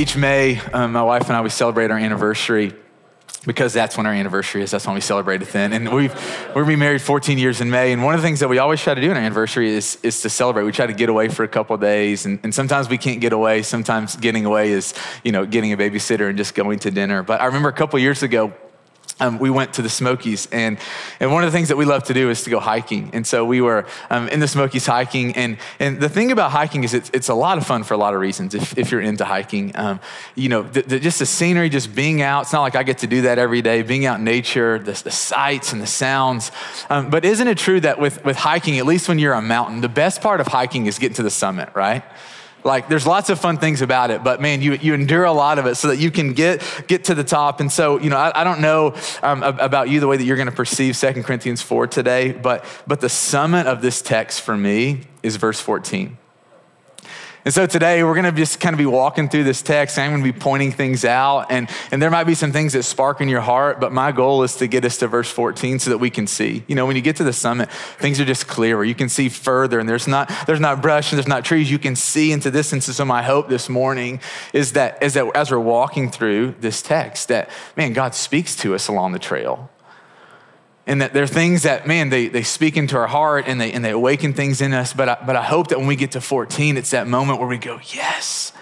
each May, um, my wife and I, we celebrate our anniversary because that's when our anniversary is. That's when we celebrate it then. And we've, we're be married 14 years in May. And one of the things that we always try to do on our anniversary is, is to celebrate. We try to get away for a couple days. And, and sometimes we can't get away. Sometimes getting away is, you know, getting a babysitter and just going to dinner. But I remember a couple years ago, um, we went to the Smokies, and, and one of the things that we love to do is to go hiking. And so we were um, in the Smokies hiking, and, and the thing about hiking is it's, it's a lot of fun for a lot of reasons if, if you're into hiking. Um, you know, the, the, just the scenery, just being out, it's not like I get to do that every day, being out in nature, the, the sights and the sounds. Um, but isn't it true that with, with hiking, at least when you're on a mountain, the best part of hiking is getting to the summit, right? Like there's lots of fun things about it, but man, you, you endure a lot of it so that you can get, get to the top. And so, you know, I, I don't know um, about you, the way that you're going to perceive Second Corinthians 4 today, but, but the summit of this text for me is verse 14. And so today we're going to just kind of be walking through this text. I'm going to be pointing things out, and, and there might be some things that spark in your heart, but my goal is to get us to verse 14 so that we can see. You know, when you get to the summit, things are just clearer. You can see further, and there's not, there's not brush and there's not trees. You can see into this. And so my hope this morning is that, is that as we're walking through this text, that, man, God speaks to us along the trail and that there are things that man they, they speak into our heart and they, and they awaken things in us. But I, but I hope that when we get to 14 it's that moment where we go yes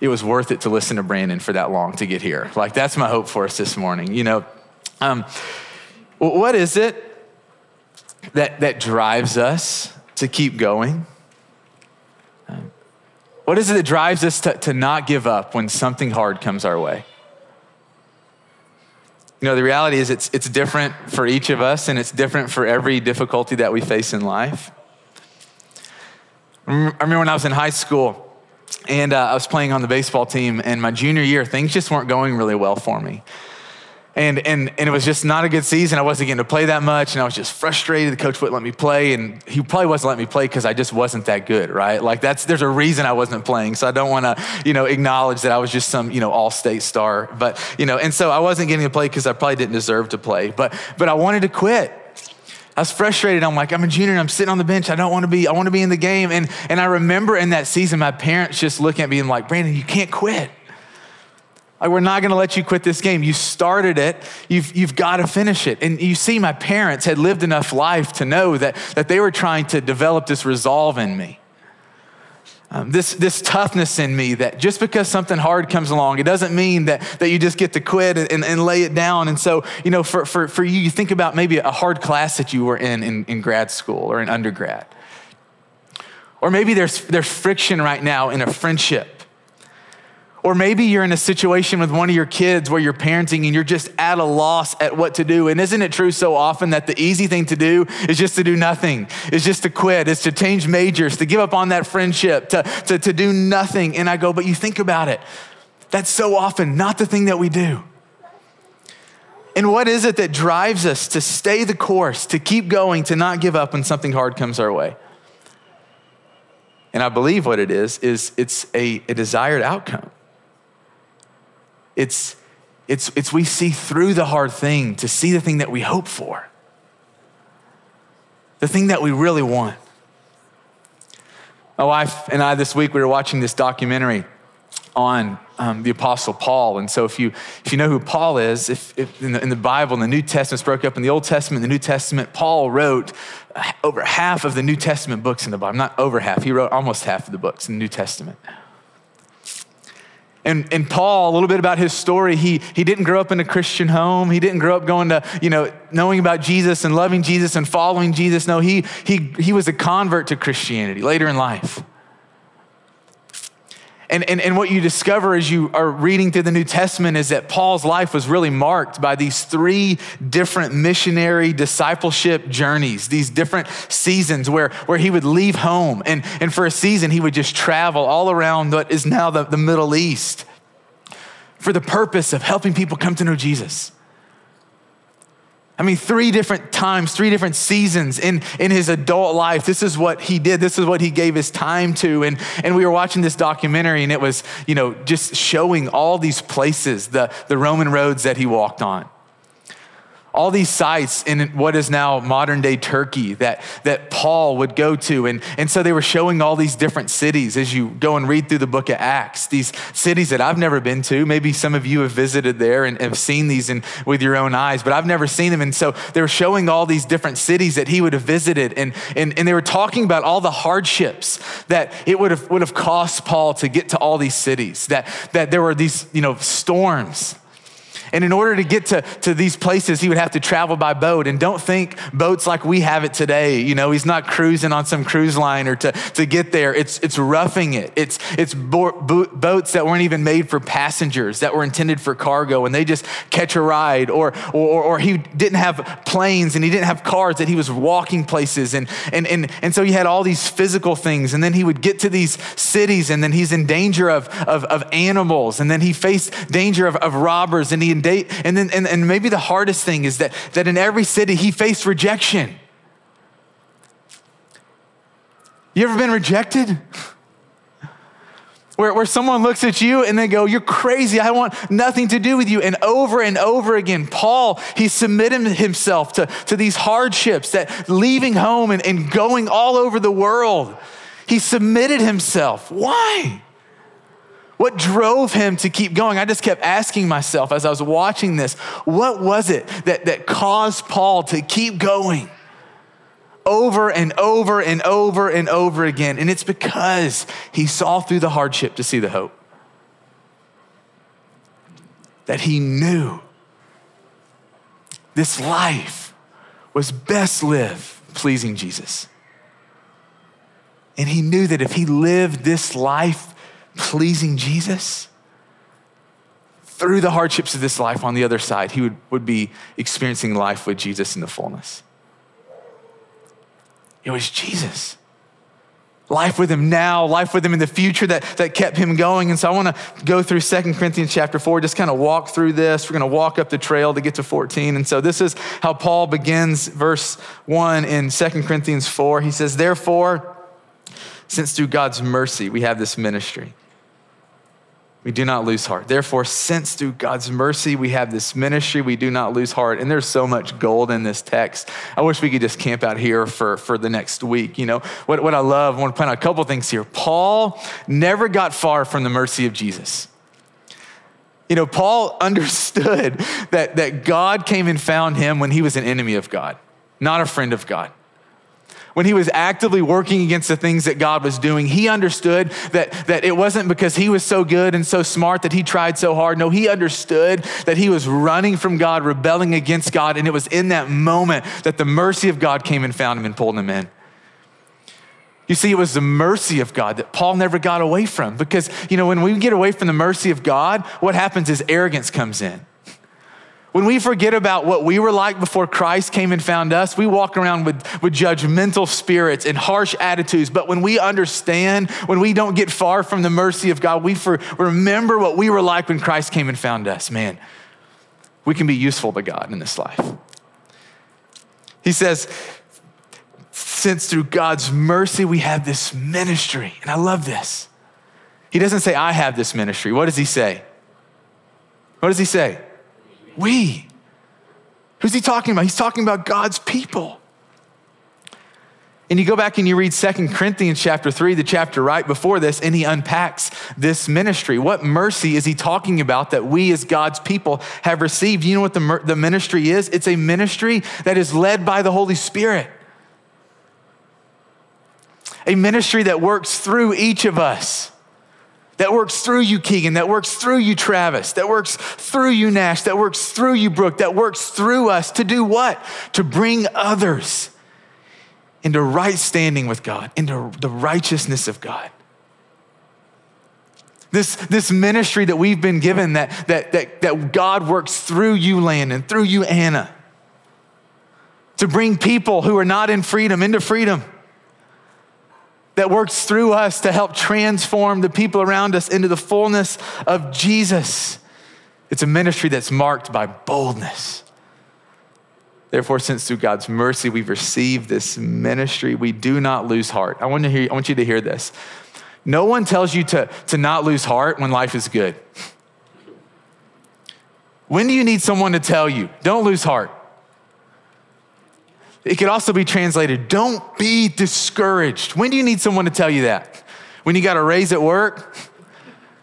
it was worth it to listen to brandon for that long to get here. Like that's my hope for us this morning you know? Um, what is it that, that drives us to keep going? Um, what is it that drives us to, to not give up when something hard comes our way you know, the reality is it's, it's different for each of us and it's different for every difficulty that we face in life. I remember when I was in high school and uh, I was playing on the baseball team, and my junior year, things just weren't going really well for me. And, and, and it was just not a good season. I wasn't getting to play that much, and I was just frustrated. The coach wouldn't let me play, and he probably wasn't letting me play because I just wasn't that good, right? Like that's there's a reason I wasn't playing. So I don't want to, you know, acknowledge that I was just some, you know, all-state star. But you know, and so I wasn't getting to play because I probably didn't deserve to play. But but I wanted to quit. I was frustrated. I'm like, I'm a junior and I'm sitting on the bench. I don't want to be, I want to be in the game. And, and I remember in that season, my parents just looking at me and like, Brandon, you can't quit. Like, we're not going to let you quit this game. You started it. You've, you've got to finish it. And you see, my parents had lived enough life to know that, that they were trying to develop this resolve in me. Um, this, this toughness in me that just because something hard comes along, it doesn't mean that, that you just get to quit and, and lay it down. And so, you know, for, for, for you, you think about maybe a hard class that you were in, in in grad school or in undergrad. Or maybe there's, there's friction right now in a friendship or maybe you're in a situation with one of your kids where you're parenting and you're just at a loss at what to do. And isn't it true so often that the easy thing to do is just to do nothing, is just to quit, is to change majors, to give up on that friendship, to, to, to do nothing. And I go, but you think about it. That's so often not the thing that we do. And what is it that drives us to stay the course, to keep going, to not give up when something hard comes our way? And I believe what it is, is it's a, a desired outcome. It's, it's, it's we see through the hard thing to see the thing that we hope for, the thing that we really want. My wife and I this week, we were watching this documentary on um, the Apostle Paul. And so, if you, if you know who Paul is, if, if in, the, in, the, Bible, in the New Testament, broke up in the Old Testament, the New Testament, Paul wrote over half of the New Testament books in the Bible. Not over half, he wrote almost half of the books in the New Testament. And, and Paul, a little bit about his story, he, he didn't grow up in a Christian home. He didn't grow up going to, you know, knowing about Jesus and loving Jesus and following Jesus. No, he, he, he was a convert to Christianity later in life. And, and, and what you discover as you are reading through the New Testament is that Paul's life was really marked by these three different missionary discipleship journeys, these different seasons where, where he would leave home. And, and for a season, he would just travel all around what is now the, the Middle East for the purpose of helping people come to know Jesus. I mean, three different times, three different seasons in, in his adult life. This is what he did. This is what he gave his time to. And, and we were watching this documentary, and it was, you know, just showing all these places, the, the Roman roads that he walked on all these sites in what is now modern day Turkey that, that Paul would go to. And, and so they were showing all these different cities as you go and read through the book of Acts, these cities that I've never been to. Maybe some of you have visited there and have seen these in, with your own eyes, but I've never seen them. And so they were showing all these different cities that he would have visited. And, and, and they were talking about all the hardships that it would have, would have cost Paul to get to all these cities, that, that there were these, you know, storms and in order to get to, to these places, he would have to travel by boat. And don't think boats like we have it today. You know, he's not cruising on some cruise liner to, to get there. It's, it's roughing it. It's, it's bo- bo- boats that weren't even made for passengers, that were intended for cargo, and they just catch a ride. Or, or, or he didn't have planes and he didn't have cars, that he was walking places. And, and, and, and so he had all these physical things. And then he would get to these cities, and then he's in danger of, of, of animals. And then he faced danger of, of robbers, and he and, they, and then and, and maybe the hardest thing is that, that in every city he faced rejection. You ever been rejected? Where, where someone looks at you and they go, You're crazy. I want nothing to do with you. And over and over again, Paul, he submitted himself to, to these hardships, that leaving home and, and going all over the world. He submitted himself. Why? What drove him to keep going? I just kept asking myself as I was watching this, what was it that, that caused Paul to keep going? Over and over and over and over again. And it's because he saw through the hardship to see the hope. That he knew this life was best lived pleasing Jesus. And he knew that if he lived this life pleasing Jesus, through the hardships of this life on the other side, he would, would be experiencing life with Jesus in the fullness. It was Jesus. Life with him now, life with him in the future that, that kept him going. And so I want to go through Second Corinthians chapter 4, just kind of walk through this. We're going to walk up the trail to get to 14. And so this is how Paul begins verse 1 in Second Corinthians 4. He says, Therefore, since through God's mercy we have this ministry, we do not lose heart. Therefore, since through God's mercy we have this ministry, we do not lose heart. And there's so much gold in this text. I wish we could just camp out here for, for the next week. You know, what, what I love, I want to point out a couple things here. Paul never got far from the mercy of Jesus. You know, Paul understood that, that God came and found him when he was an enemy of God, not a friend of God when he was actively working against the things that God was doing, he understood that, that it wasn't because he was so good and so smart that he tried so hard. No, he understood that he was running from God, rebelling against God. And it was in that moment that the mercy of God came and found him and pulled him in. You see, it was the mercy of God that Paul never got away from. Because, you know, when we get away from the mercy of God, what happens is arrogance comes in. When we forget about what we were like before Christ came and found us, we walk around with, with judgmental spirits and harsh attitudes. But when we understand, when we don't get far from the mercy of God, we for, remember what we were like when Christ came and found us. Man, we can be useful to God in this life. He says, since through God's mercy we have this ministry. And I love this. He doesn't say, I have this ministry. What does he say? What does he say? We. Who's he talking about? He's talking about God's people. And you go back and you read Second Corinthians chapter 3, the chapter right before this, and he unpacks this ministry. What mercy is he talking about that we as God's people have received? You know what the, the ministry is? It's a ministry that is led by the Holy Spirit. A ministry that works through each of us that works through you, Keegan, that works through you, Travis, that works through you, Nash, that works through you, Brooke, that works through us to do what? To bring others into right standing with God, into the righteousness of God. This, this ministry that we've been given, that, that, that, that God works through you, Landon, through you, Anna, to bring people who are not in freedom into freedom that works through us to help transform the people around us into the fullness of Jesus. It's a ministry that's marked by boldness. Therefore, since through God's mercy we've received this ministry, we do not lose heart. I want, to hear, I want you to hear this. No one tells you to, to not lose heart when life is good. When do you need someone to tell you, don't lose heart? It could also be translated, don't be discouraged. When do you need someone to tell you that? When you got a raise at work?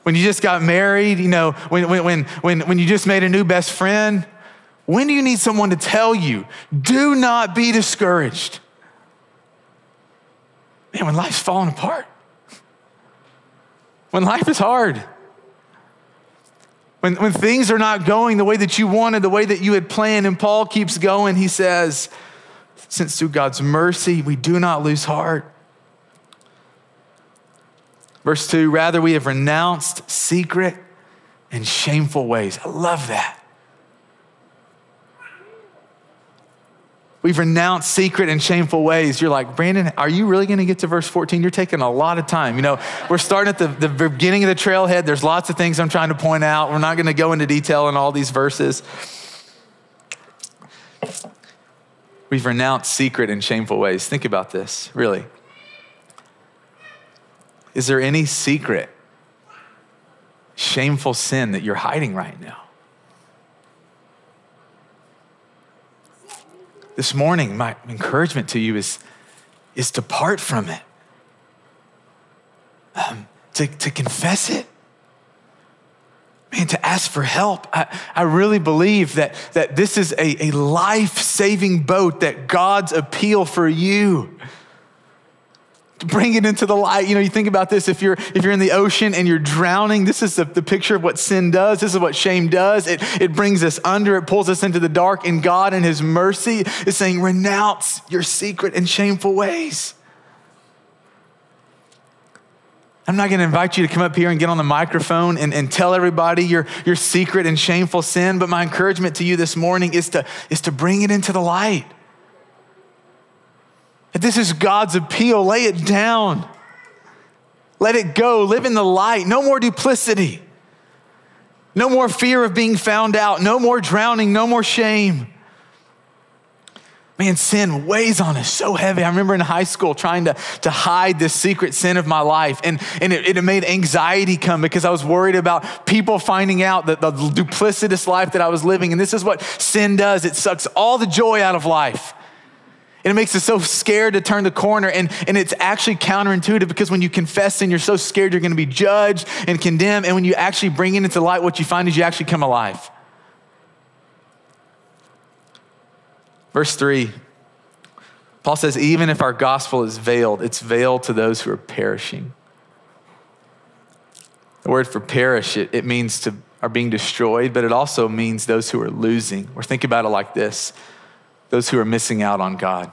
When you just got married? You know, when, when, when, when you just made a new best friend? When do you need someone to tell you, do not be discouraged? Man, when life's falling apart, when life is hard, when, when things are not going the way that you wanted, the way that you had planned, and Paul keeps going, he says, since through God's mercy we do not lose heart. Verse 2 Rather, we have renounced secret and shameful ways. I love that. We've renounced secret and shameful ways. You're like, Brandon, are you really going to get to verse 14? You're taking a lot of time. You know, we're starting at the, the beginning of the trailhead. There's lots of things I'm trying to point out. We're not going to go into detail in all these verses. We've renounced secret and shameful ways. Think about this, really. Is there any secret, shameful sin that you're hiding right now? This morning, my encouragement to you is, is to part from it, um, to, to confess it. Man, to ask for help. I, I really believe that, that this is a, a life saving boat, that God's appeal for you To bring it into the light. You know, you think about this if you're if you're in the ocean and you're drowning, this is the, the picture of what sin does. This is what shame does. It, it brings us under, it pulls us into the dark, and God in his mercy is saying, renounce your secret and shameful ways. I'm not going to invite you to come up here and get on the microphone and, and tell everybody your, your secret and shameful sin, but my encouragement to you this morning is to, is to bring it into the light. This is God's appeal, lay it down. Let it go. Live in the light. No more duplicity. No more fear of being found out. No more drowning. No more shame. Man, sin weighs on us so heavy. I remember in high school trying to, to hide this secret sin of my life, and, and it, it made anxiety come because I was worried about people finding out that the duplicitous life that I was living. And this is what sin does it sucks all the joy out of life. And it makes us so scared to turn the corner. And, and it's actually counterintuitive because when you confess sin, you're so scared you're going to be judged and condemned. And when you actually bring it into light, what you find is you actually come alive. Verse 3, Paul says, even if our gospel is veiled, it's veiled to those who are perishing. The word for perish, it, it means to are being destroyed, but it also means those who are losing. Or think about it like this those who are missing out on God.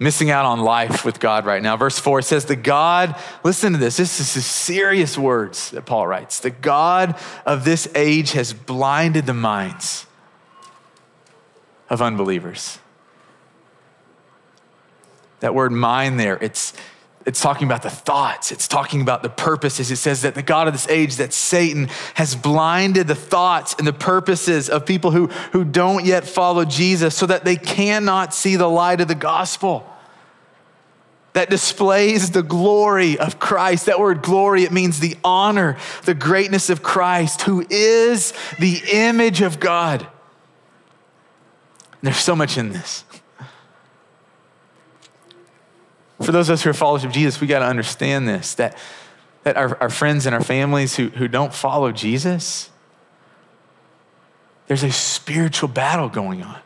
Missing out on life with God right now. Verse 4 says, The God, listen to this, this is serious words that Paul writes. The God of this age has blinded the minds of unbelievers. That word mind there, it's it's talking about the thoughts, it's talking about the purposes. It says that the God of this age, that Satan has blinded the thoughts and the purposes of people who, who don't yet follow Jesus so that they cannot see the light of the gospel that displays the glory of Christ. That word glory, it means the honor, the greatness of Christ, who is the image of God. There's so much in this. For those of us who are followers of Jesus, we got to understand this that, that our, our friends and our families who, who don't follow Jesus, there's a spiritual battle going on.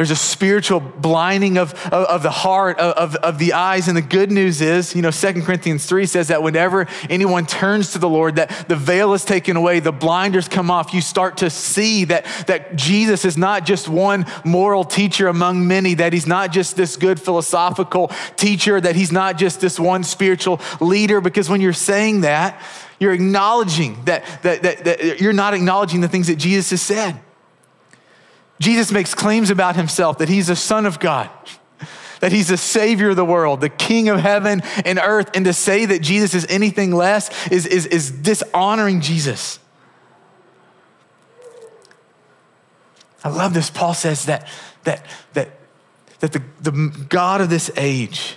There's a spiritual blinding of, of, of the heart, of, of, the eyes. And the good news is, you know, 2 Corinthians 3 says that whenever anyone turns to the Lord, that the veil is taken away, the blinders come off. You start to see that, that Jesus is not just one moral teacher among many, that he's not just this good philosophical teacher, that he's not just this one spiritual leader. Because when you're saying that, you're acknowledging that, that, that, that you're not acknowledging the things that Jesus has said. Jesus makes claims about himself that he's a son of God, that he's the savior of the world, the king of heaven and earth. And to say that Jesus is anything less is, is, is dishonoring Jesus. I love this. Paul says that, that, that, that the, the God of this age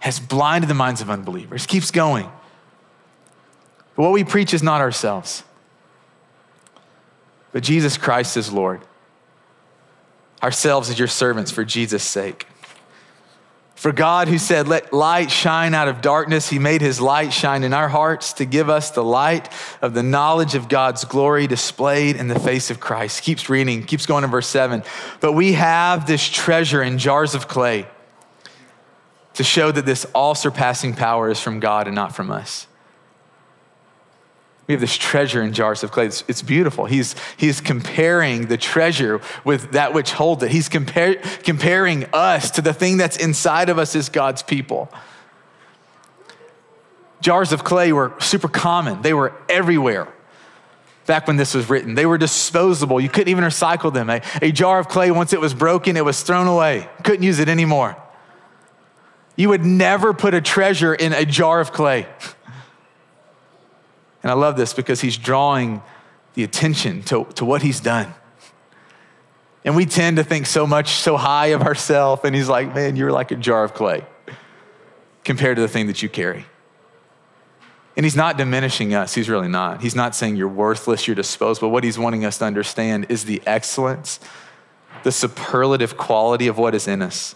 has blinded the minds of unbelievers. Keeps going. But what we preach is not ourselves, but Jesus Christ is Lord ourselves as your servants for Jesus' sake. For God, who said, Let light shine out of darkness, He made His light shine in our hearts to give us the light of the knowledge of God's glory displayed in the face of Christ. Keeps reading, keeps going to verse 7. But we have this treasure in jars of clay to show that this all surpassing power is from God and not from us. We have this treasure in jars of clay. It's, it's, beautiful. He's, he's comparing the treasure with that which holds it. He's compar- comparing us to the thing that's inside of us as God's people. Jars of clay were super common, they were everywhere back when this was written. They were disposable. You couldn't even recycle them. A, a jar of clay, once it was broken, it was thrown away. Couldn't use it anymore. You would never put a treasure in a jar of clay. And I love this because he's drawing the attention to, to what he's done. And we tend to think so much, so high of ourselves. And he's like, man, you're like a jar of clay compared to the thing that you carry. And he's not diminishing us. He's really not. He's not saying you're worthless, you're disposable. What he's wanting us to understand is the excellence, the superlative quality of what is in us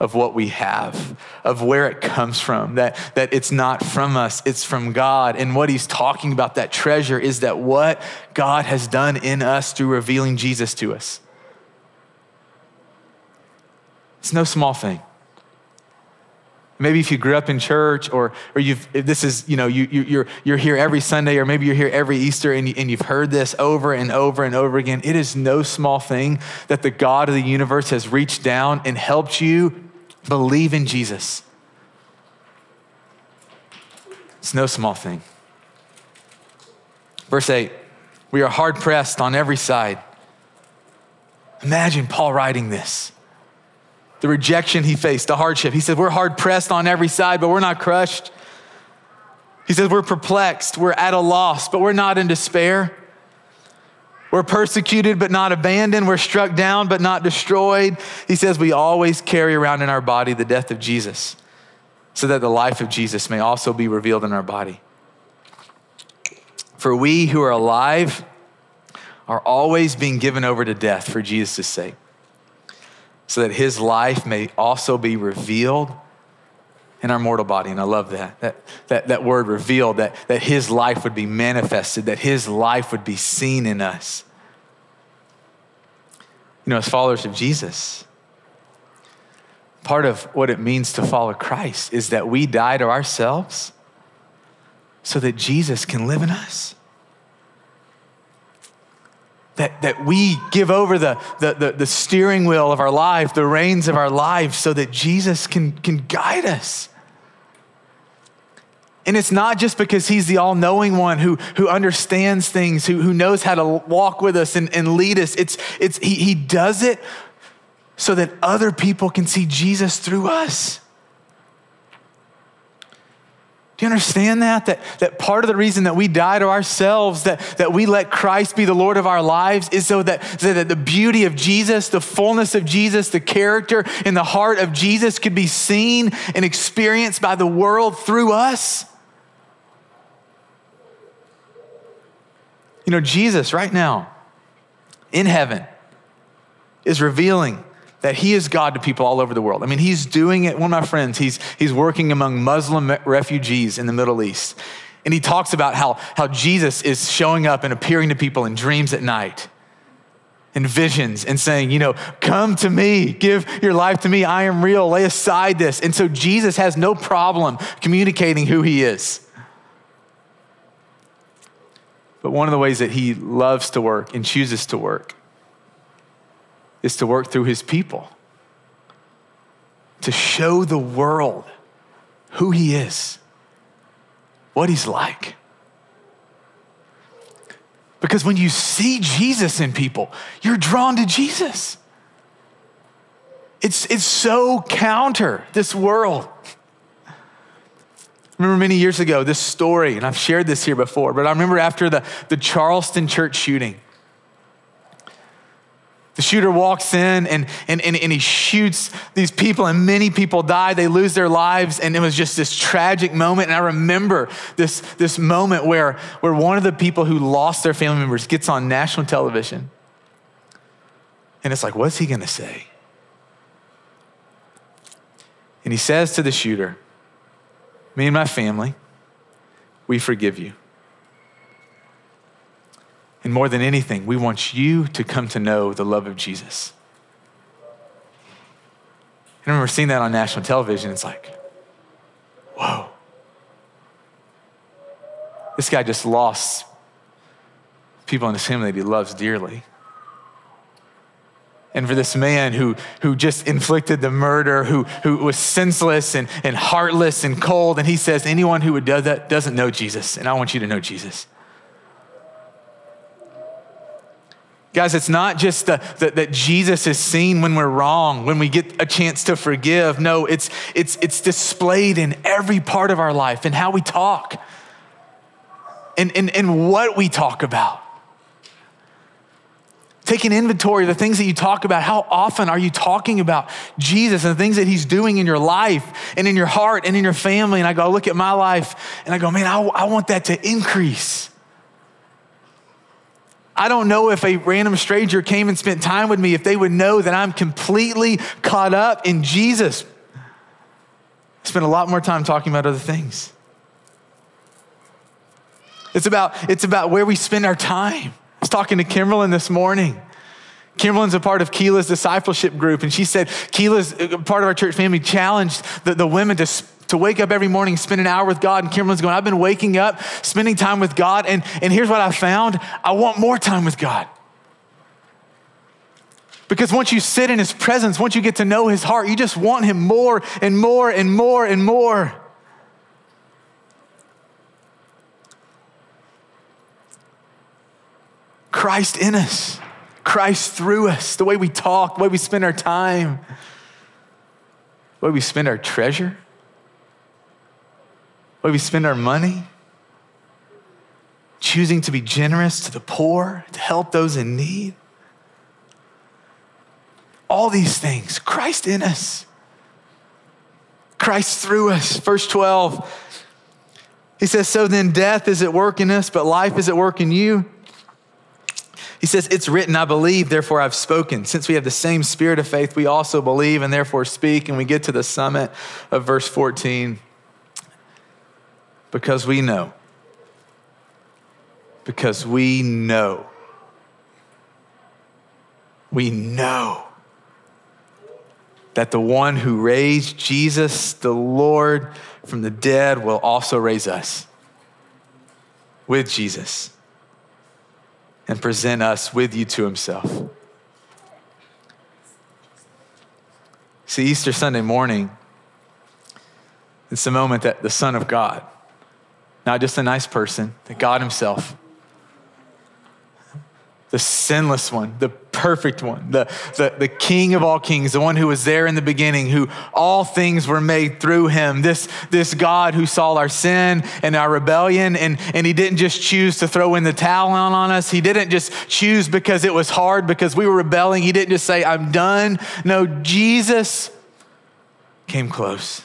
of what we have, of where it comes from, that, that it's not from us, it's from God. And what he's talking about, that treasure, is that what God has done in us through revealing Jesus to us. It's no small thing. Maybe if you grew up in church or, or you've, this is, you know, you, you, you're, you're here every Sunday or maybe you're here every Easter and, you, and you've heard this over and over and over again. It is no small thing that the God of the universe has reached down and helped you Believe in Jesus. It's no small thing. Verse 8 We are hard pressed on every side. Imagine Paul writing this. The rejection he faced, the hardship. He said, We're hard pressed on every side, but we're not crushed. He says, We're perplexed, we're at a loss, but we're not in despair. We're persecuted but not abandoned. We're struck down but not destroyed. He says we always carry around in our body the death of Jesus so that the life of Jesus may also be revealed in our body. For we who are alive are always being given over to death for Jesus' sake, so that his life may also be revealed in our mortal body. And I love that. That, that, that word revealed, that, that his life would be manifested, that his life would be seen in us. You know, as followers of Jesus, part of what it means to follow Christ is that we die to ourselves so that Jesus can live in us. That, that we give over the, the, the, the steering wheel of our life, the reins of our life, so that Jesus can, can guide us. And it's not just because he's the all knowing one who, who understands things, who, who knows how to walk with us and, and lead us. It's, it's, he, he does it so that other people can see Jesus through us. Do you understand that? That, that part of the reason that we die to ourselves, that, that we let Christ be the Lord of our lives, is so that, so that the beauty of Jesus, the fullness of Jesus, the character and the heart of Jesus could be seen and experienced by the world through us. You know, Jesus right now in heaven is revealing that he is God to people all over the world. I mean, he's doing it. One of my friends, he's, he's working among Muslim refugees in the Middle East. And he talks about how, how Jesus is showing up and appearing to people in dreams at night, in visions, and saying, you know, come to me, give your life to me. I am real. Lay aside this. And so Jesus has no problem communicating who he is. But one of the ways that he loves to work and chooses to work is to work through his people, to show the world who he is, what he's like. Because when you see Jesus in people, you're drawn to Jesus. It's, it's so counter this world. Remember many years ago this story, and I've shared this here before, but I remember after the, the Charleston church shooting, the shooter walks in and, and, and, and, he shoots these people, and many people die. They lose their lives, and it was just this tragic moment. And I remember this, this moment where, where one of the people who lost their family members gets on national television And it's like, what's he going to say? And he says to the shooter, Me and my family, we forgive you. And more than anything, we want you to come to know the love of Jesus. I remember seeing that on national television. It's like, whoa. This guy just lost people in his family that he loves dearly. And for this man who, who just inflicted the murder, who, who was senseless and, and heartless and cold, and he says, anyone who would do that doesn't know Jesus, and I want you to know Jesus. Guys, it's not just the, the, that Jesus is seen when we're wrong, when we get a chance to forgive. No, it's, it's, it's displayed in every part of our life and how we talk and, and, and what we talk about. Take an inventory of the things that you talk about. How often are you talking about Jesus and the things that He's doing in your life and in your heart and in your family? And I go, I look at my life and I go, man, I, I want that to increase. I don't know if a random stranger came and spent time with me, if they would know that I'm completely caught up in Jesus. I spend a lot more time talking about other things. It's about, it's about where we spend our time. I was talking to Kimberlyn this morning. Kimberlyn's a part of Keela's discipleship group, and she said Keela's uh, part of our church family challenged the, the women to to wake up every morning, spend an hour with God. And Kimberlyn's going, I've been waking up, spending time with God. And, and here's what I found I want more time with God. Because once you sit in his presence, once you get to know his heart, you just want him more and more and more and more. Christ in us, Christ through us, the way we talk, the way we spend our time, the way we spend our treasure way we spend our money, choosing to be generous to the poor, to help those in need. All these things, Christ in us, Christ through us. Verse 12, he says, So then death is at work in us, but life is at work in you. He says, It's written, I believe, therefore I've spoken. Since we have the same spirit of faith, we also believe and therefore speak. And we get to the summit of verse 14. Because we know. Because we know. We know that the one who raised Jesus, the Lord, from the dead will also raise us with Jesus and present us with you to himself. See, Easter Sunday morning, it's the moment that the Son of God, not just a nice person, that God Himself, the sinless one, the perfect one, the, the, the King of all kings, the one who was there in the beginning, who all things were made through him, this, this God who saw our sin and our rebellion, and, and he didn't just choose to throw in the towel on, on us. He didn't just choose because it was hard, because we were rebelling. He didn't just say, I'm done. No, Jesus came close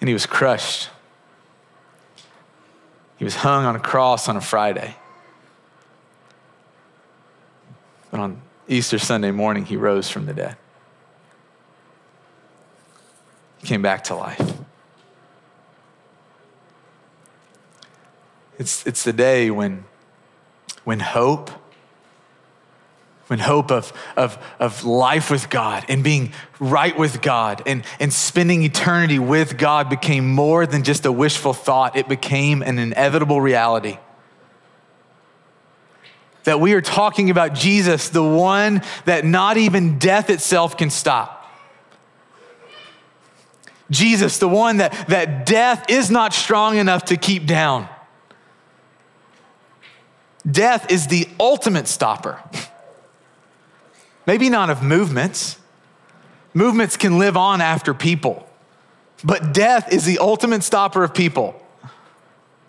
and he was crushed. He was hung on a cross on a Friday. But on Easter Sunday morning, he rose from the dead. He came back to life. It's, it's the day when, when hope when hope of, of, of life with God and being right with God and, and spending eternity with God became more than just a wishful thought, it became an inevitable reality. That we are talking about Jesus, the one that not even death itself can stop. Jesus, the one that, that death is not strong enough to keep down. Death is the ultimate stopper. Maybe not of movements. Movements can live on after people, but death is the ultimate stopper of people.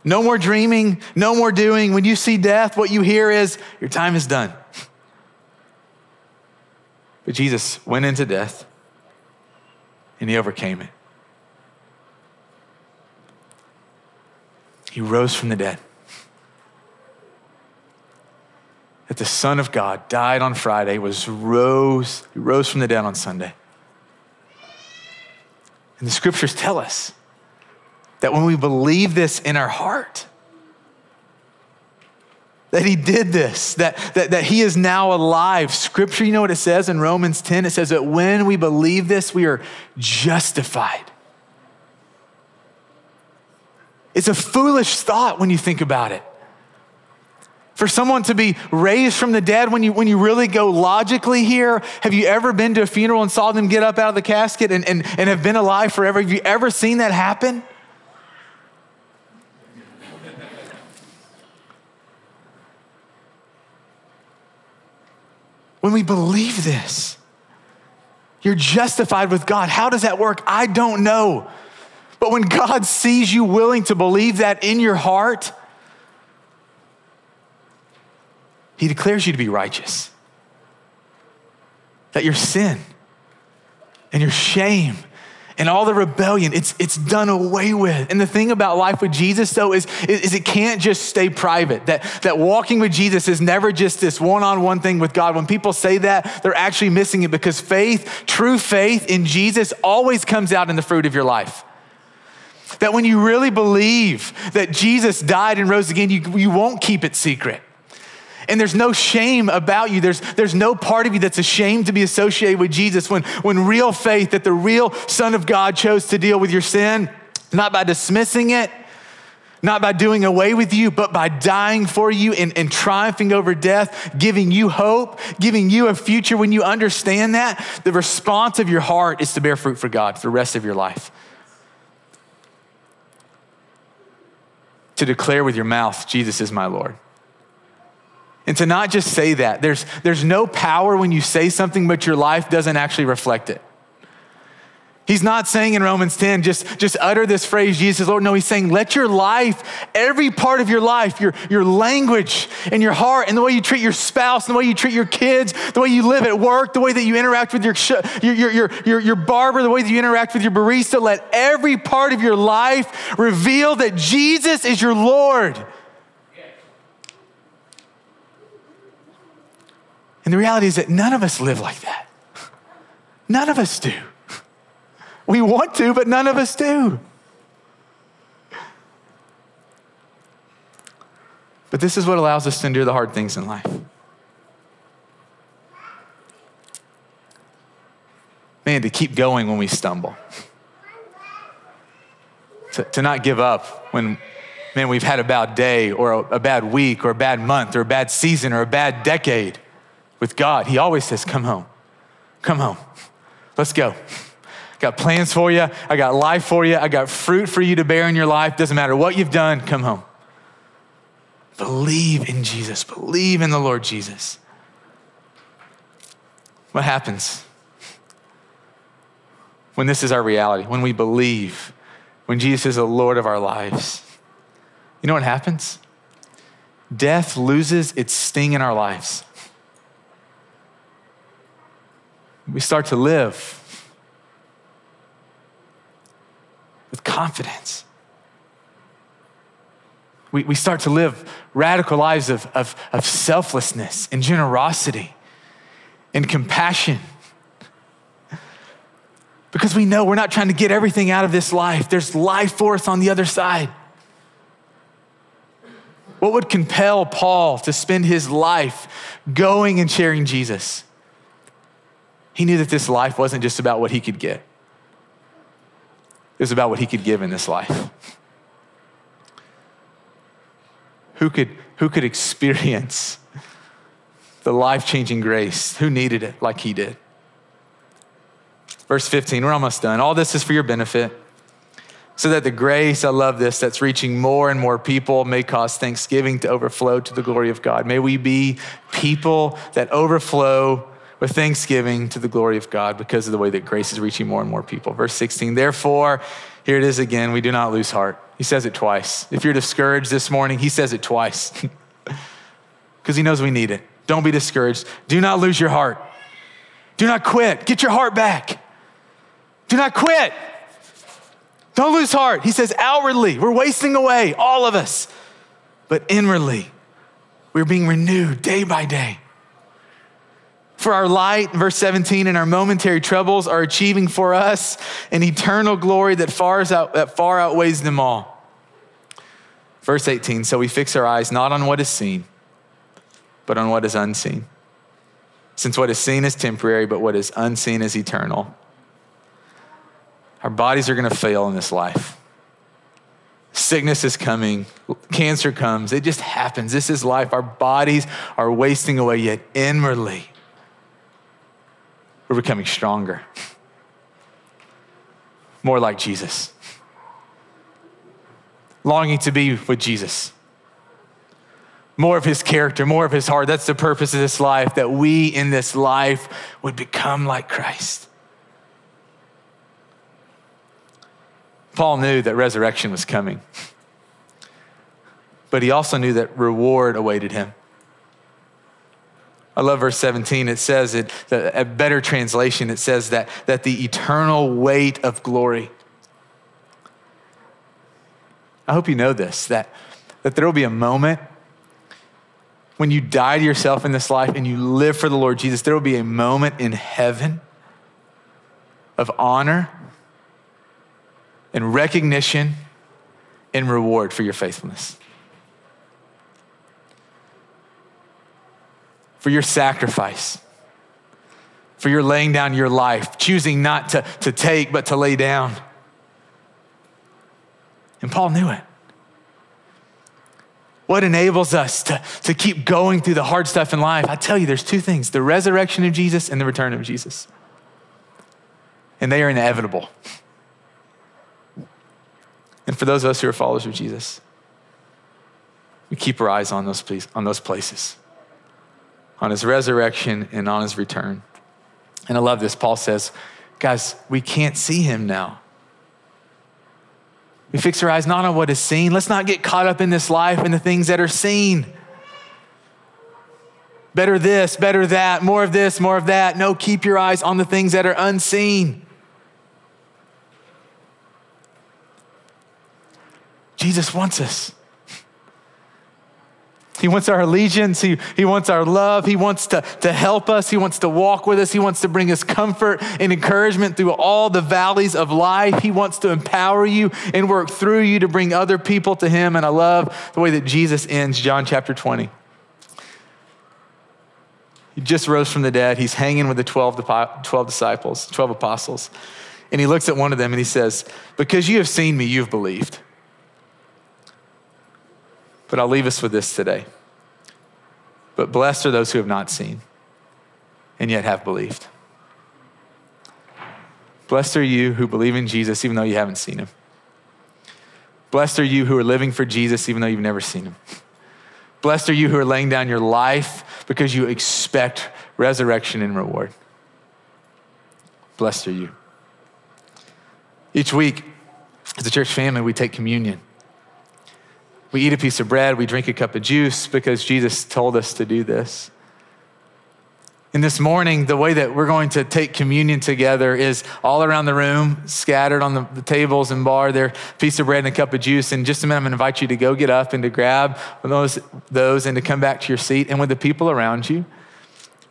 No more dreaming, no more doing. When you see death, what you hear is, your time is done. But Jesus went into death and he overcame it. He rose from the dead. that the Son of God died on Friday, was rose, he rose from the dead on Sunday. And the scriptures tell us that when we believe this in our heart, that he did this, that, that, that he is now alive. Scripture, you know what it says in Romans 10? It says that when we believe this, we are justified. It's a foolish thought when you think about it. For someone to be raised from the dead, when you, when you really go logically here, have you ever been to a funeral and saw them get up out of the casket and, and, and have been alive forever? Have you ever seen that happen? When we believe this, you're justified with God. How does that work? I don't know. But when God sees you willing to believe that in your heart, He declares you to be righteous. That your sin and your shame and all the rebellion, it's, it's done away with. And the thing about life with Jesus, though, is, is it can't just stay private. That, that walking with Jesus is never just this one on one thing with God. When people say that, they're actually missing it because faith, true faith in Jesus, always comes out in the fruit of your life. That when you really believe that Jesus died and rose again, you, you won't keep it secret. And there's no shame about you. There's, there's no part of you that's ashamed to be associated with Jesus when, when real faith that the real Son of God chose to deal with your sin, not by dismissing it, not by doing away with you, but by dying for you and, and triumphing over death, giving you hope, giving you a future. When you understand that, the response of your heart is to bear fruit for God for the rest of your life. To declare with your mouth, Jesus is my Lord. And to not just say that, there's, there's no power when you say something, but your life doesn't actually reflect it. He's not saying in Romans 10, just, just utter this phrase, Jesus, Lord. No, he's saying, let your life, every part of your life, your, your language and your heart, and the way you treat your spouse, and the way you treat your kids, the way you live at work, the way that you interact with your, your, your, your, your barber, the way that you interact with your barista, let every part of your life reveal that Jesus is your Lord. And the reality is that none of us live like that. None of us do. We want to, but none of us do. But this is what allows us to endure the hard things in life. Man, to keep going when we stumble. To, to not give up when, man, we've had a bad day or a, a bad week or a bad month or a bad season or a bad decade with God, He always says, Come home. Come home. Let's go. I got plans for you. I got life for you. I got fruit for you to bear in your life. Doesn't matter what you've done, come home. Believe in Jesus. Believe in the Lord Jesus. What happens when this is our reality? When we believe, when Jesus is the Lord of our lives? You know what happens? Death loses its sting in our lives. We start to live with confidence. We, we start to live radical lives of, of, of selflessness and generosity and compassion. Because we know we're not trying to get everything out of this life, there's life for us on the other side. What would compel Paul to spend his life going and sharing Jesus? He knew that this life wasn't just about what he could get, it was about what he could give in this life. Who could, who could experience the life changing grace? Who needed it like he did? Verse 15, we're almost done. All this is for your benefit, so that the grace, I love this, that's reaching more and more people may cause thanksgiving to overflow to the glory of God. May we be people that overflow with thanksgiving to the glory of God because of the way that grace is reaching more and more people. Verse 16, therefore, here it is again, we do not lose heart. He says it twice. If you're discouraged this morning, he says it twice because he knows we need it. Don't be discouraged. Do not lose your heart. Do not quit. Get your heart back. Do not quit. Don't lose heart. He says outwardly, we're wasting away, all of us. But inwardly, We're being renewed day by day. For our light, verse 17, and our momentary troubles are achieving for us an eternal glory that far, out, that far outweighs them all. Verse 18, so we fix our eyes not on what is seen, but on what is unseen. Since what is seen is temporary, but what is unseen is eternal. Our bodies are going to fail in this life. Sickness is coming, cancer comes, it just happens. This is life. Our bodies are wasting away, yet inwardly, we're becoming stronger, more like Jesus, longing to be with Jesus. More of his character, more of his heart. That's the purpose of this life, that we in this life would become like Christ. Paul knew that resurrection was coming, but he also knew that reward awaited him. I love verse 17. It says, it, a better translation, it says that, that the eternal weight of glory. I hope you know this, that, that there will be a moment when you die to yourself in this life and you live for the Lord Jesus, there will be a moment in heaven of honor and recognition and reward for your faithfulness. For your sacrifice, for your laying down your life, choosing not to, to take, but to lay down. And Paul knew it. What enables us to, to keep going through the hard stuff in life? I tell you, there's two things the resurrection of Jesus and the return of Jesus. And they are inevitable. And for those of us who are followers of Jesus, we keep our eyes on those, please, on those places on his resurrection and on his return. And I love this. Paul says, guys, we can't see him now. We fix our eyes not on what is seen. Let's not get caught up in this life and the things that are seen. Better this, better that, more of this, more of that. No, keep your eyes on the things that are unseen. Jesus wants us. He wants our allegiance. He, he wants our love. He wants to, to help us. He wants to walk with us. He wants to bring us comfort and encouragement through all the valleys of life. He wants to empower you and work through you to bring other people to Him. And I love the way that Jesus ends John chapter 20. He just rose from the dead. He's hanging with the 12, 12 disciples, 12 apostles. And he looks at one of them and he says, Because you have seen me, you've believed. But I'll leave us with this today. But blessed are those who have not seen and yet have believed. Blessed are you who believe in Jesus even though you haven't seen him. Blessed are you who are living for Jesus even though you've never seen him. Blessed are you who are laying down your life because you expect resurrection and reward. Blessed are you. Each week, as a church family, we take communion. We eat a piece of bread, we drink a cup of juice because Jesus told us to do this. And this morning, the way that we're going to take communion together is all around the room, scattered on the, the tables and bar, there, piece of bread and a cup of juice. In just a minute, I'm going to invite you to go get up and to grab those, those and to come back to your seat. And with the people around you,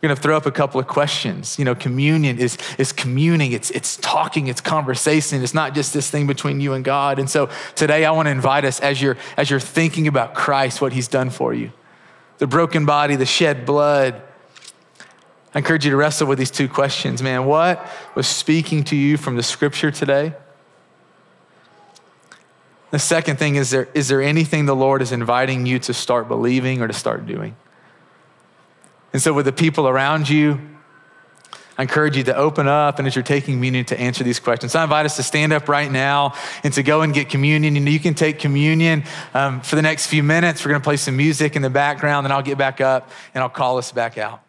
going to throw up a couple of questions. You know, communion is, is communing, it's, it's talking, it's conversation. It's not just this thing between you and God. And so today I want to invite us as you're, as you're thinking about Christ, what he's done for you, the broken body, the shed blood. I encourage you to wrestle with these two questions, man. What was speaking to you from the scripture today? The second thing is there, is there anything the Lord is inviting you to start believing or to start doing? And so, with the people around you, I encourage you to open up and as you're taking communion to answer these questions. So I invite us to stand up right now and to go and get communion. And you can take communion um, for the next few minutes. We're going to play some music in the background, and I'll get back up and I'll call us back out.